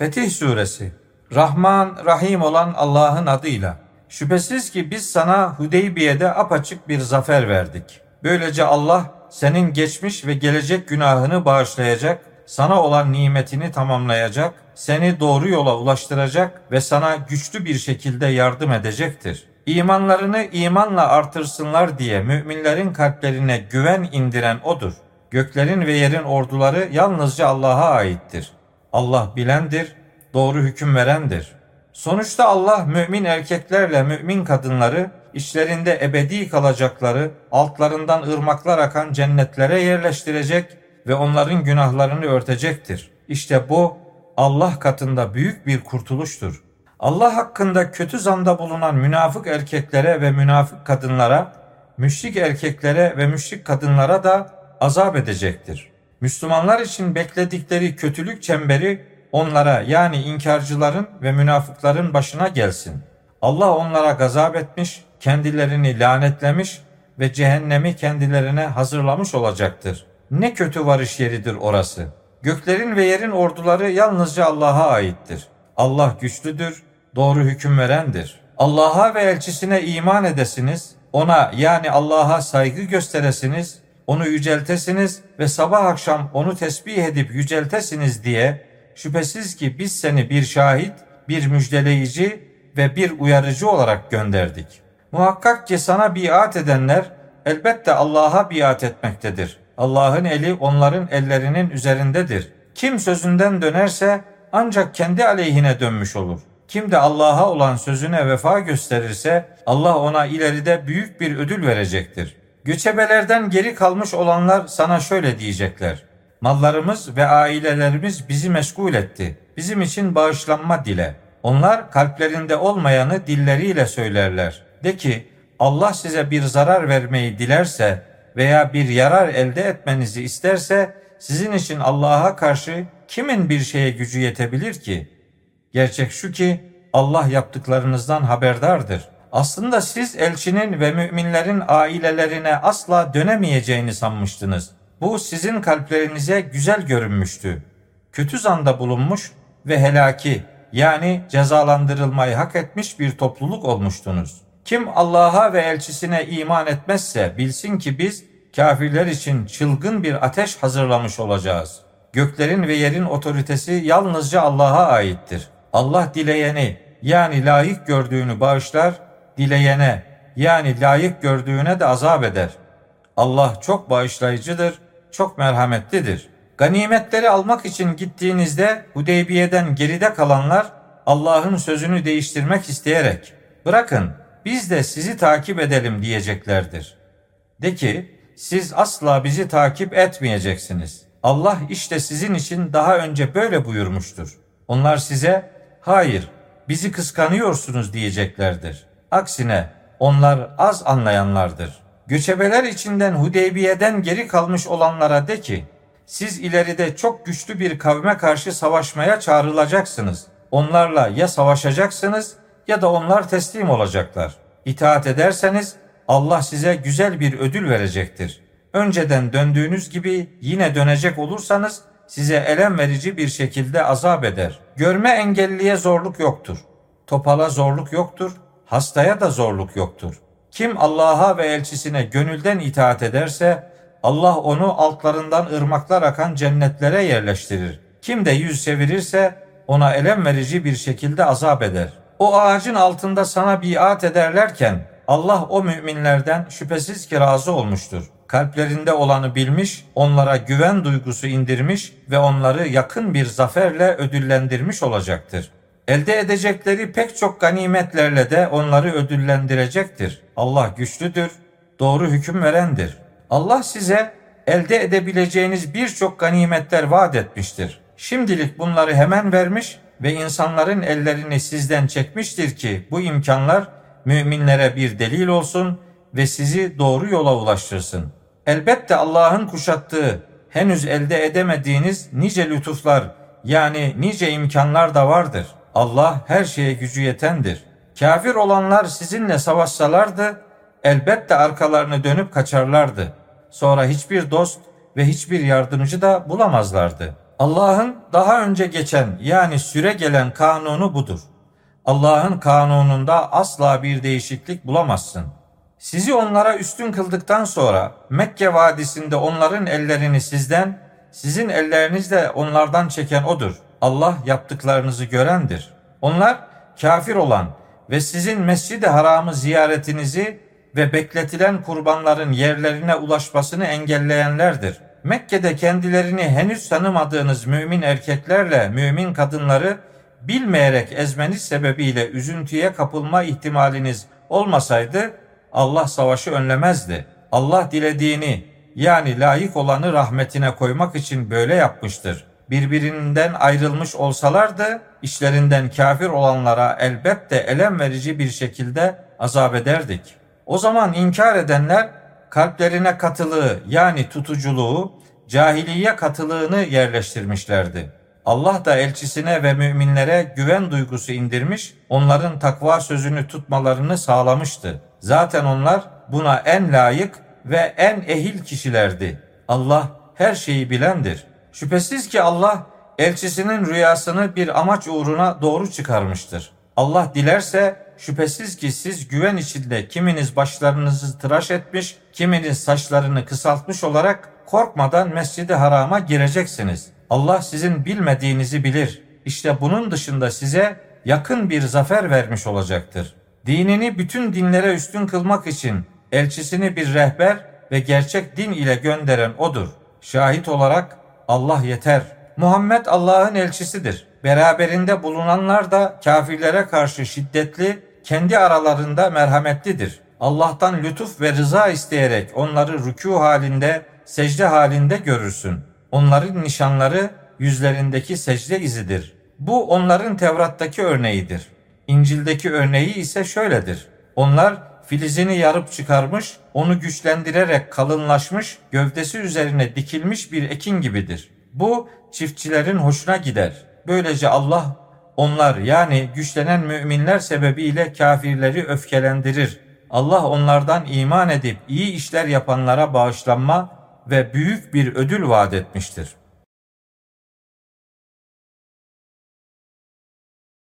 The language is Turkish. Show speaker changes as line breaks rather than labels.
Fetih Suresi Rahman, Rahim olan Allah'ın adıyla. Şüphesiz ki biz sana Hudeybiye'de apaçık bir zafer verdik. Böylece Allah senin geçmiş ve gelecek günahını bağışlayacak, sana olan nimetini tamamlayacak, seni doğru yola ulaştıracak ve sana güçlü bir şekilde yardım edecektir. İmanlarını imanla artırsınlar diye müminlerin kalplerine güven indiren odur. Göklerin ve yerin orduları yalnızca Allah'a aittir. Allah bilendir, doğru hüküm verendir. Sonuçta Allah mümin erkeklerle mümin kadınları içlerinde ebedi kalacakları, altlarından ırmaklar akan cennetlere yerleştirecek ve onların günahlarını örtecektir. İşte bu Allah katında büyük bir kurtuluştur. Allah hakkında kötü zanda bulunan münafık erkeklere ve münafık kadınlara, müşrik erkeklere ve müşrik kadınlara da azap edecektir. Müslümanlar için bekledikleri kötülük çemberi onlara yani inkarcıların ve münafıkların başına gelsin. Allah onlara gazap etmiş, kendilerini lanetlemiş ve cehennemi kendilerine hazırlamış olacaktır. Ne kötü varış yeridir orası. Göklerin ve yerin orduları yalnızca Allah'a aittir. Allah güçlüdür, doğru hüküm verendir. Allah'a ve elçisine iman edesiniz, ona yani Allah'a saygı gösteresiniz, onu yüceltesiniz ve sabah akşam onu tesbih edip yüceltesiniz diye şüphesiz ki biz seni bir şahit, bir müjdeleyici ve bir uyarıcı olarak gönderdik. Muhakkak ki sana biat edenler elbette Allah'a biat etmektedir. Allah'ın eli onların ellerinin üzerindedir. Kim sözünden dönerse ancak kendi aleyhine dönmüş olur. Kim de Allah'a olan sözüne vefa gösterirse Allah ona ileride büyük bir ödül verecektir. Göçebelerden geri kalmış olanlar sana şöyle diyecekler. Mallarımız ve ailelerimiz bizi meşgul etti. Bizim için bağışlanma dile. Onlar kalplerinde olmayanı dilleriyle söylerler. De ki Allah size bir zarar vermeyi dilerse veya bir yarar elde etmenizi isterse sizin için Allah'a karşı kimin bir şeye gücü yetebilir ki? Gerçek şu ki Allah yaptıklarınızdan haberdardır. Aslında siz elçinin ve müminlerin ailelerine asla dönemeyeceğini sanmıştınız. Bu sizin kalplerinize güzel görünmüştü. Kötü zanda bulunmuş ve helaki yani cezalandırılmayı hak etmiş bir topluluk olmuştunuz. Kim Allah'a ve elçisine iman etmezse bilsin ki biz kafirler için çılgın bir ateş hazırlamış olacağız. Göklerin ve yerin otoritesi yalnızca Allah'a aittir. Allah dileyeni yani layık gördüğünü bağışlar, dileyene yani layık gördüğüne de azap eder. Allah çok bağışlayıcıdır, çok merhametlidir. Ganimetleri almak için gittiğinizde Hudeybiye'den geride kalanlar Allah'ın sözünü değiştirmek isteyerek bırakın biz de sizi takip edelim diyeceklerdir. De ki siz asla bizi takip etmeyeceksiniz. Allah işte sizin için daha önce böyle buyurmuştur. Onlar size hayır bizi kıskanıyorsunuz diyeceklerdir. Aksine onlar az anlayanlardır. Göçebeler içinden Hudeybiye'den geri kalmış olanlara de ki siz ileride çok güçlü bir kavme karşı savaşmaya çağrılacaksınız. Onlarla ya savaşacaksınız ya da onlar teslim olacaklar. İtaat ederseniz Allah size güzel bir ödül verecektir. Önceden döndüğünüz gibi yine dönecek olursanız size elem verici bir şekilde azap eder. Görme engelliye zorluk yoktur. Topala zorluk yoktur. Hastaya da zorluk yoktur. Kim Allah'a ve elçisine gönülden itaat ederse Allah onu altlarından ırmaklar akan cennetlere yerleştirir. Kim de yüz çevirirse ona elem verici bir şekilde azap eder. O ağacın altında sana biat ederlerken Allah o müminlerden şüphesiz ki razı olmuştur. Kalplerinde olanı bilmiş, onlara güven duygusu indirmiş ve onları yakın bir zaferle ödüllendirmiş olacaktır. Elde edecekleri pek çok ganimetlerle de onları ödüllendirecektir. Allah güçlüdür, doğru hüküm verendir. Allah size elde edebileceğiniz birçok ganimetler vaat etmiştir. Şimdilik bunları hemen vermiş ve insanların ellerini sizden çekmiştir ki bu imkanlar müminlere bir delil olsun ve sizi doğru yola ulaştırsın. Elbette Allah'ın kuşattığı, henüz elde edemediğiniz nice lütuflar yani nice imkanlar da vardır. Allah her şeye gücü yetendir. Kafir olanlar sizinle savaşsalardı elbette arkalarını dönüp kaçarlardı. Sonra hiçbir dost ve hiçbir yardımcı da bulamazlardı. Allah'ın daha önce geçen yani süre gelen kanunu budur. Allah'ın kanununda asla bir değişiklik bulamazsın. Sizi onlara üstün kıldıktan sonra Mekke vadisinde onların ellerini sizden, sizin ellerinizle onlardan çeken odur. Allah yaptıklarınızı görendir. Onlar kafir olan ve sizin Mescid-i Haram'ı ziyaretinizi ve bekletilen kurbanların yerlerine ulaşmasını engelleyenlerdir. Mekke'de kendilerini henüz tanımadığınız mümin erkeklerle mümin kadınları bilmeyerek ezmeniz sebebiyle üzüntüye kapılma ihtimaliniz olmasaydı Allah savaşı önlemezdi. Allah dilediğini yani layık olanı rahmetine koymak için böyle yapmıştır. Birbirinden ayrılmış olsalardı işlerinden kafir olanlara elbette elem verici bir şekilde azap ederdik. O zaman inkar edenler kalplerine katılığı yani tutuculuğu, cahiliye katılığını yerleştirmişlerdi. Allah da elçisine ve müminlere güven duygusu indirmiş, onların takva sözünü tutmalarını sağlamıştı. Zaten onlar buna en layık ve en ehil kişilerdi. Allah her şeyi bilendir. Şüphesiz ki Allah elçisinin rüyasını bir amaç uğruna doğru çıkarmıştır. Allah dilerse şüphesiz ki siz güven içinde kiminiz başlarınızı tıraş etmiş, kiminiz saçlarını kısaltmış olarak korkmadan Mescid-i Haram'a gireceksiniz. Allah sizin bilmediğinizi bilir. İşte bunun dışında size yakın bir zafer vermiş olacaktır. Dinini bütün dinlere üstün kılmak için elçisini bir rehber ve gerçek din ile gönderen odur. Şahit olarak Allah yeter. Muhammed Allah'ın elçisidir. Beraberinde bulunanlar da kafirlere karşı şiddetli, kendi aralarında merhametlidir. Allah'tan lütuf ve rıza isteyerek onları rükû halinde, secde halinde görürsün. Onların nişanları yüzlerindeki secde izidir. Bu onların Tevrat'taki örneğidir. İncil'deki örneği ise şöyledir. Onlar filizini yarıp çıkarmış, onu güçlendirerek kalınlaşmış, gövdesi üzerine dikilmiş bir ekin gibidir. Bu çiftçilerin hoşuna gider. Böylece Allah onlar yani güçlenen müminler sebebiyle kafirleri öfkelendirir. Allah onlardan iman edip iyi işler yapanlara bağışlanma ve büyük bir ödül vaat etmiştir.